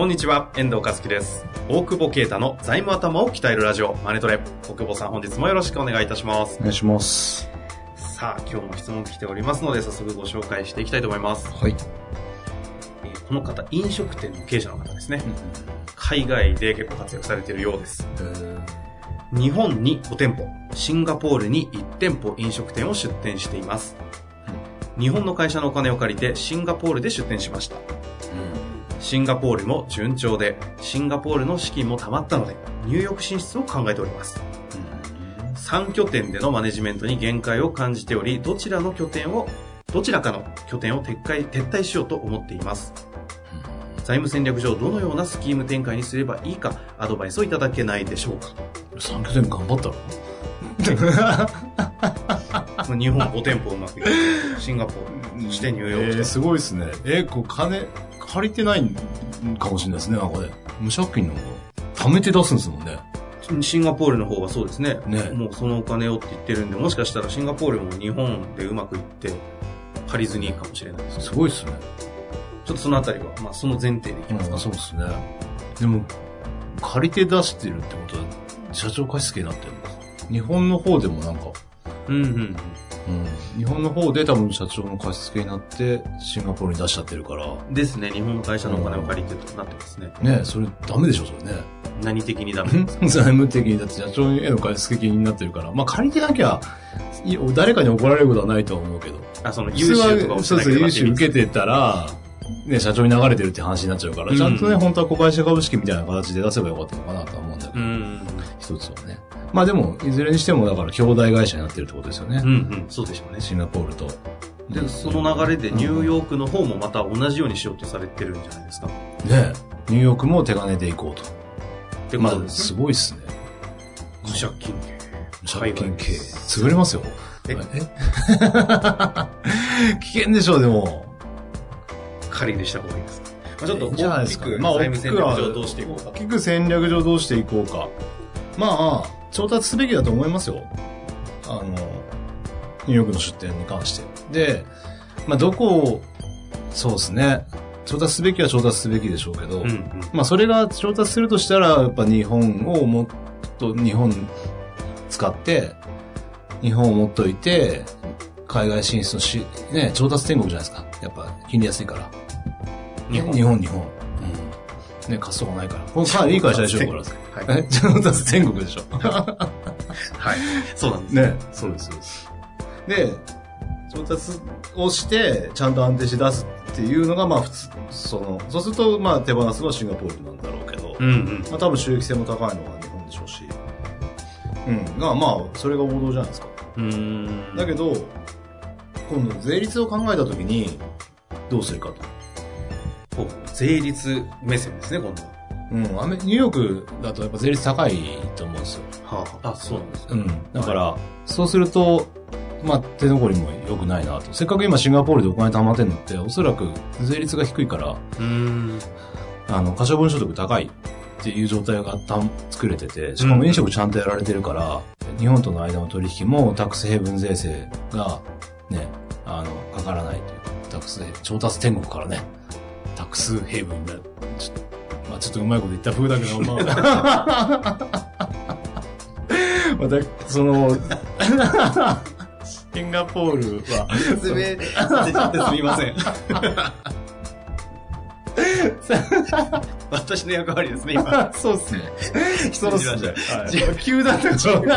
こんにちは、遠藤和樹です。大久保啓太の財務頭を鍛えるラジオ、マネトレ。大久保さん、本日もよろしくお願いいたしますお。願いします。さあ、今日も質問来ておりますので、早速ご紹介していきたいと思います。はい。えーこの方、飲食店の経営者の方ですね。海外で結構活躍されているようです。日本に5店舗、シンガポールに1店舗飲食店を出店しています。日本の会社のお金を借りてシンガポールで出店しました。シンガポールも順調で、シンガポールの資金も貯まったので、ニューヨーク進出を考えております。3拠点でのマネジメントに限界を感じており、どちらの拠点を、どちらかの拠点を撤回、撤退しようと思っています。財務戦略上どのようなスキーム展開にすればいいか、アドバイスをいただけないでしょうか。三拠点頑張ったの日本5店舗うまくいって、シンガポール、そしてニューヨークとえー、すごいですね。えー、こう金借りてないかもしれないですね、なんかね。無借金の方貯めて出すんですもんね。シンガポールの方はそうですね。ねもうそのお金をって言ってるんで、もしかしたらシンガポールも日本でうまくいって、借りずにいいかもしれないです。すごいですね。ちょっとそのあたりは、まあその前提でいきますか。そうですね。でも、借りて出してるってことは、社長貸付になってるのか。日本の方でもなんか、うんうん。うん、日本の方で多分社長の貸付になって、シンガポールに出しちゃってるから、ですね。日本の会社のお金を借りてるとなってますね。ねそれダメでしょ、それね。何的にダメですか？財務的に、だって社長への貸付金になってるから、まあ借りてなきゃ、い誰かに怒られることはないとは思うけど。あ、その融資とかをしそうそう、融資受けてたら、ね、社長に流れてるって話になっちゃうから、ちゃんとね、うん本当は小林株式みたいな形で出せばよかったのかなとは思うんだけど、うん。一つはね。まあでも、いずれにしても、だから、兄弟会社になってるってことですよね。うんうん。そうでしょうね。シンガポールと。で、その流れでニューヨークの方もまた同じようにしようとされてるんじゃないですか？ね、ニューヨークも手金で行こうと。ってこまあ、とですね。すごいっすね。無借金借金経営。潰れますよ。え？危険でしょう、でも。借り入れした方がいいですか？まあ、ちょっといいんじゃないですか大きくまあ財務戦略上どうしていこうか大。きく戦略上どうしていこうか。まあ、調達すべきだと思いますよ。あの、ニューヨークの出店に関して。で、まあ、どこを、そうですね。調達すべきは調達すべきでしょうけど、うんうん。まあ、それが調達するとしたら、やっぱ日本をもっと、日本使って、日本を持っといて、海外進出のし、ね、調達天国じゃないですか。やっぱ、金利安いから。日本日本、日本。うん。ね、貸すとこないから。これいい会社でしょ、これ。はい。え調達天国でしょ。はい。そうなんです。ね、そうです、そうです。で、調達をして、ちゃんと安定して出すっていうのが、まあ普通、その、そうすると、まあ手放すのはシンガポールなんだろうけど、うんうん。まあ多分収益性も高いのは日本でしょうし、うん。が、まあ、それが王道じゃないですか。うーん。だけど、今度税率を考えたときに、どうするかと。ほう税率目線ですね、今度は。うん、アメニューヨークだとやっぱ税率高いと思うんですよ。はあ、あ、そうなんですか。うん。だから、そうすると、まあ、手残りも良くないなと。せっかく今シンガポールでお金貯まってんのって、おそらく税率が低いから、うーん。あの、可処分所得高いっていう状態がたん作れてて、しかも飲食ちゃんとやられてるから、日本との間の取引もタックスヘイブン税制がね、あの、かからないというか、タックスヘイ調達天国からね、クスヘイブンが、ちょっと、まあちょっとうまいこと言った風だけど、まあ、また、その、シンガポールは、説明させちゃってすみません。私の役割ですね、今。そうっすね。そうっすね。じはい、急だったでしょ。で、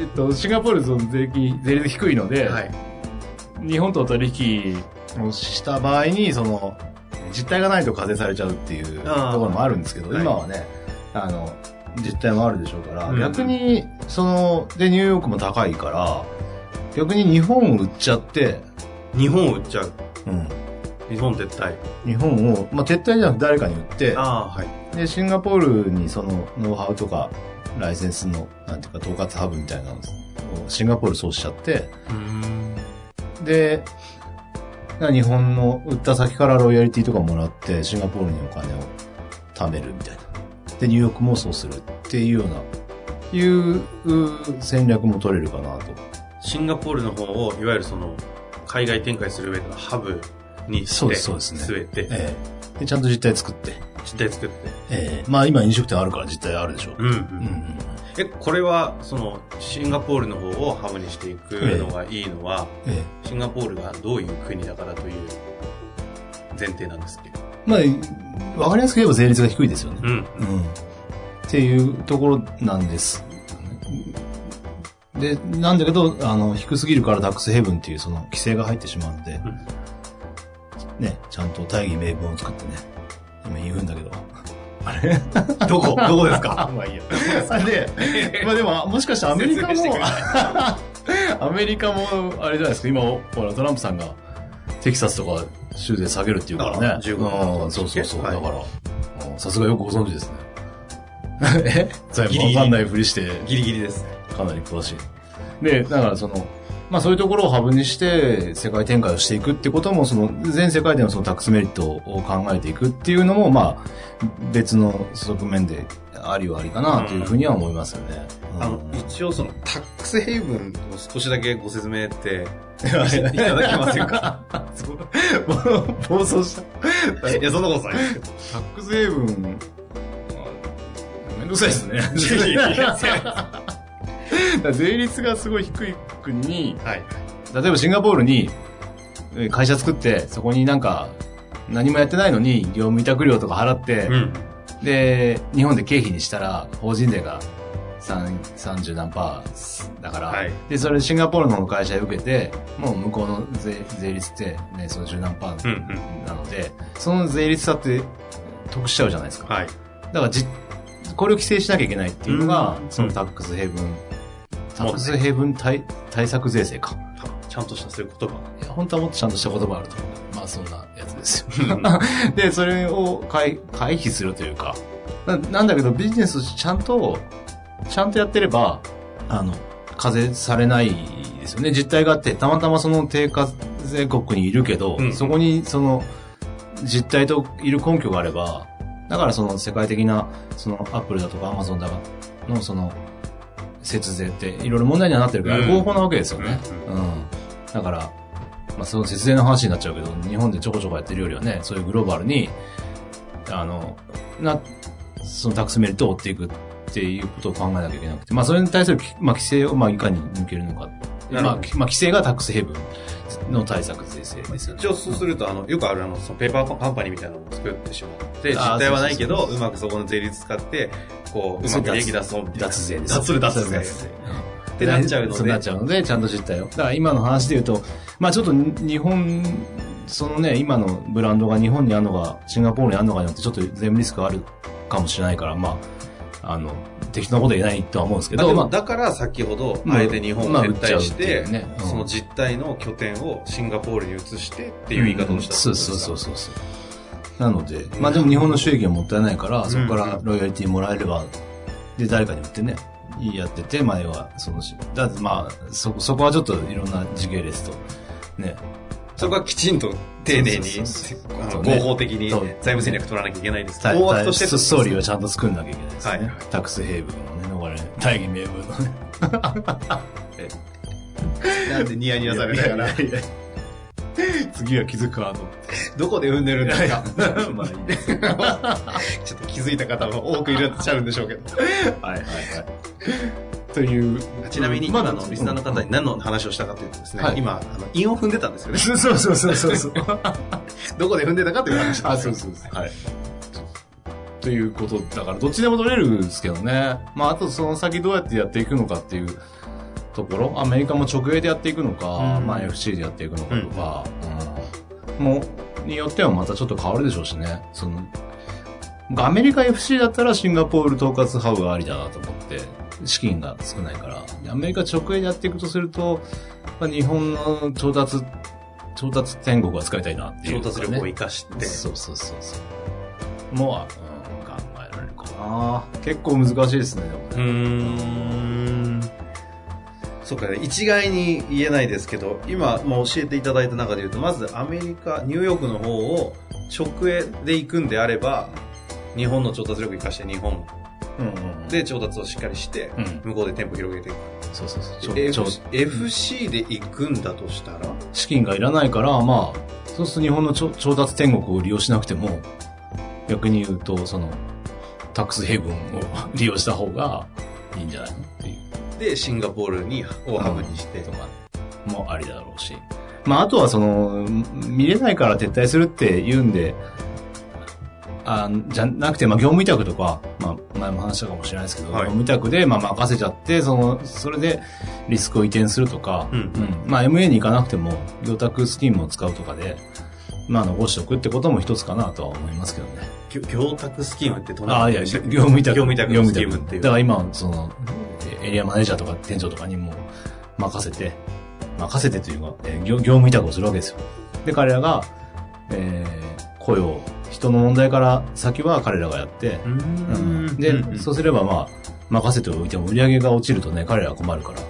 えっと、シンガポールその税金、税率低いので、はい。日本と取引をした場合に、その、実態がないと課税されちゃうっていうところもあるんですけど、はい今はね、あの、実態もあるでしょうから、うん逆に、その、で、ニューヨークも高いから、逆に日本を売っちゃって、日本を売っちゃう。うん。日本撤退。日本を、まあ、撤退じゃなくて誰かに売って、ああ、はい。で、シンガポールにそのノウハウとか、ライセンスの、なんていうか、統括ハブみたいなのをシンガポールそうしちゃって、うん。で、な日本の売った先からロイヤリティとかもらって、シンガポールにお金を貯めるみたいな。で、ニューヨークもそうするっていうような、いうう戦略も取れるかなと。シンガポールの方を、いわゆるその、海外展開する上でのハブにして、そうですそうですね据えて、ええで、ちゃんと実態作って。実態作って。ええまあ今飲食店あるから実態あるでしょう。うん、うん。うん。え、これは、その、シンガポールの方をハブにしていくのがいいのは、えシンガポールがどういう国だからという前提なんですっけど。えまあ、わかりやすく言えば税率が低いですよね。うん。うん。っていうところなんです。で、なんだけど、あの、低すぎるからタックスヘブンっていうその規制が入ってしまうので、ね、ちゃんと大義名分を作ってね、今言うんだけど。あれ？どこ？どこですか？まあいいや。で、まあでも、もしかしてアメリカも アメリカも、あれじゃないですか、今、ほら、トランプさんが、テキサスとか州で下げるっていうからね。あ15うんそうそうそう。はいだから、うんさすがよくご存知ですね。え？わかんないふりして、ギリギリです。かなり詳しい。で、だからその、まあそういうところをハブにして世界展開をしていくってことも、その全世界でのそのタックスメリットを考えていくっていうのも、まあ別の側面でありはありかなというふうには思いますよね。あの、一応その、タックスヘイブンを少しだけご説明って、いただけませんか？暴走した。いや、そんなことないですけど。タックスヘイブン、めんどくさいですね。税率がすごい低い国に、はい。例えばシンガポールにえー会社作って、そこになんか何もやってないのに業務委託料とか払って、うん。で、日本で経費にしたら法人税が3 30何パーだから、はいで、それシンガポールの会社へ受けて、もう向こうの税税率ってね、その10何パーうんうん。なので、その税率差って得しちゃうじゃないですか。はい。だからじ、これを規制しなきゃいけないっていうのが、うんそのタックスヘイブン、タックスヘイブン対対策税制か。ちゃんとしたそういう言葉。いや、本当はもっとちゃんとした言葉あると思う。まあそんなやつですよ。うんで、それを回回避するというかな、なんだけどビジネスちゃんと、ちゃんとやってれば、あの、課税されないですよね。実態があって、たまたまその低課税国にいるけど、うんそこにその実態といる根拠があれば、だからその世界的な、そのアップルだとかアマゾンだかのその節税っていろいろ問題にはなってるから、うん合法なわけですよね。ううん。だから、まあその節税の話になっちゃうけど、日本でちょこちょこやってるよりはね、そういうグローバルに、あの、な、そのタックスメリットを追っていくっていうことを考えなきゃいけなくて、まあそれに対する、まあ規制をまあいかに抜けるのか。まあ、まあ規制がタックスヘブンの対策税制ですよね。一応そうすると、あの、よくあるあの、そのペーパーカンパニーみたいなのを作ってしまって、実態はないけど、そうまくそこの税率使って、こう、うまく利益出そうみたいな。脱税です。脱脱税。ってなっちゃうのそうなっで、ちゃうので、ちゃんと実態を。だから今の話で言うと、まあちょっと日本、そのね、今のブランドが日本にあるのか、シンガポールにあるのかによってちょっと税務リスクがあるかもしれないから、まあ、あの、適当なことは言えないとは思うんですけど、まあだから先ほど、まああえて日本をまあ撤退してね。うん、その実態の拠点をシンガポールに移してっていう言い方をしたそうそうそうそうそう。なので、まあでも日本の収益はもったいないから、そこからロイヤリティもらえれば、で、誰かに売ってね、やってて、前は、そのし、だまあ、そ、そこはちょっといろんな時系列と、ね、そこはきちんと丁寧に合法的に財務戦略取らなきゃいけないです。た大枠としてたストーリーをちゃんと作んなきゃいけないですね。はいはいタックスヘイブンのね、逃れ、大義名分のね。なんでニヤニヤされながら、次は気づくかなと思って。どこで産んでるんですか？まあいいです。ちょっと気づいた方も多くいらっしゃるんでしょうけど。はいはいはい。という。ちなみに、今のリスナーの方に何の話をしたかというとですね、はい今、あの、韻を踏んでたんですよね。そうそうそうそうそう。どこで踏んでたかという話あ、そうそうそう。はい。ということだから、どっちでも取れるんですけどね。まあ、あとその先どうやってやっていくのかっていうところ、アメリカも直営でやっていくのか、うんまあ FC でやっていくのかとか、うんもう、によってはまたちょっと変わるでしょうしね。その、僕アメリカ FC だったらシンガポール統括ハブがありだなと思って、資金が少ないから。でアメリカ直営でやっていくとすると、まあ、日本の調達、調達天国は使いたいなっていう、調達力を生かして。そうそうそうそう。もう、うん、考えられるかな。結構難しいですね、でもうね。ーん。そうか、一概に言えないですけど、今、まあ、教えていただいた中で言うと、まずアメリカ、ニューヨークの方を直営で行くんであれば、日本の調達力を生かして日本。で調達をしっかりして、うん向こうで店舗広げていく。そうそうそう。FC で行くんだとしたら、資金がいらないから、まあ、そうすると日本の調達天国を利用しなくても、逆に言うと、その、タックスヘイブンを 利用した方がいいんじゃないのっていう。で、シンガポールに、をハブにしてと、かもありだろうし。まあ、あとはその、見れないから撤退するって言うんで、あじゃなくて、まあ、業務委託とか、まあ、前も話したかもしれないですけど、はい業務委託で、まあ、任せちゃって、その、それでリスクを移転するとか、うんうんまあ、MA に行かなくても、業託スキームを使うとかで、まあ、残しておくってことも一つかなとは思いますけどね。業業託スキームってどんなああ、いや、業務委託。業務委託のスキームっていう。だから今、その、えエリアマネージャーとか店長とかにも任せて、任せてというか、えー業業務委託をするわけですよ。で、彼らが、えー、雇用、人の問題から先は彼らがやって、うーん。で、うんうん。そうすればまあ、任せておいても売り上げが落ちるとね、彼らは困るから。っ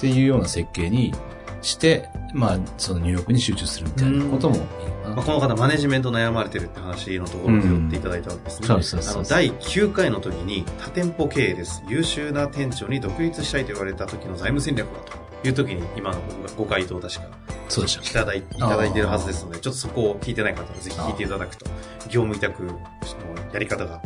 ていうような設計にして、まあ、そのニューヨークに集中するみたいなこともいいのかな。まあ、この方、マネジメント悩まれてるって話のところで寄っていただいたわけですね。そうそうそうあの第9回の時に、多店舗経営です。優秀な店長に独立したいと言われた時の財務戦略はという時に、今のご回答を確かそうでしたっいただいいただいてるはずですので、ちょっとそこを聞いてない方はぜひ聞いていただくと、業務委託のやり方が。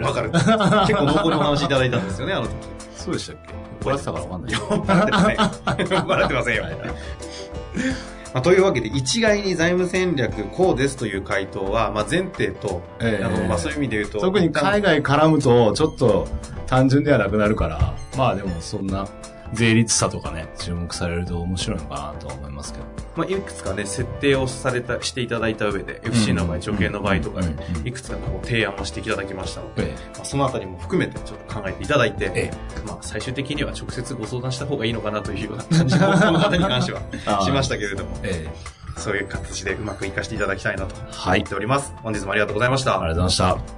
わかる。結構濃厚にお話いただいたんですよね、あの時。そうでしたっけ？怒られてたからわかんない。笑ってません。笑ってませんよ。まあ、というわけで、一概に財務戦略こうですという回答は、まあ、前提と、ええあのまあ、そういう意味で言うと、特に海外絡むと、ちょっと単純ではなくなるから、まあでもそんな税率差とかね、注目されると面白いのかなとは思いますけど。まあ、いくつかね、設定をされた、していただいた上で、FC の場合、直系の場合とかねいくつかこう提案をしていただきましたので、えまあ、そのあたりも含めてちょっと考えていただいて、えまあ、最終的には直接ご相談した方がいいのかなというような感じも、この方に関してはしましたけれども、ええそういう形でうまく活かしていただきたいなとはい思っております。本日もありがとうございました。ありがとうございました。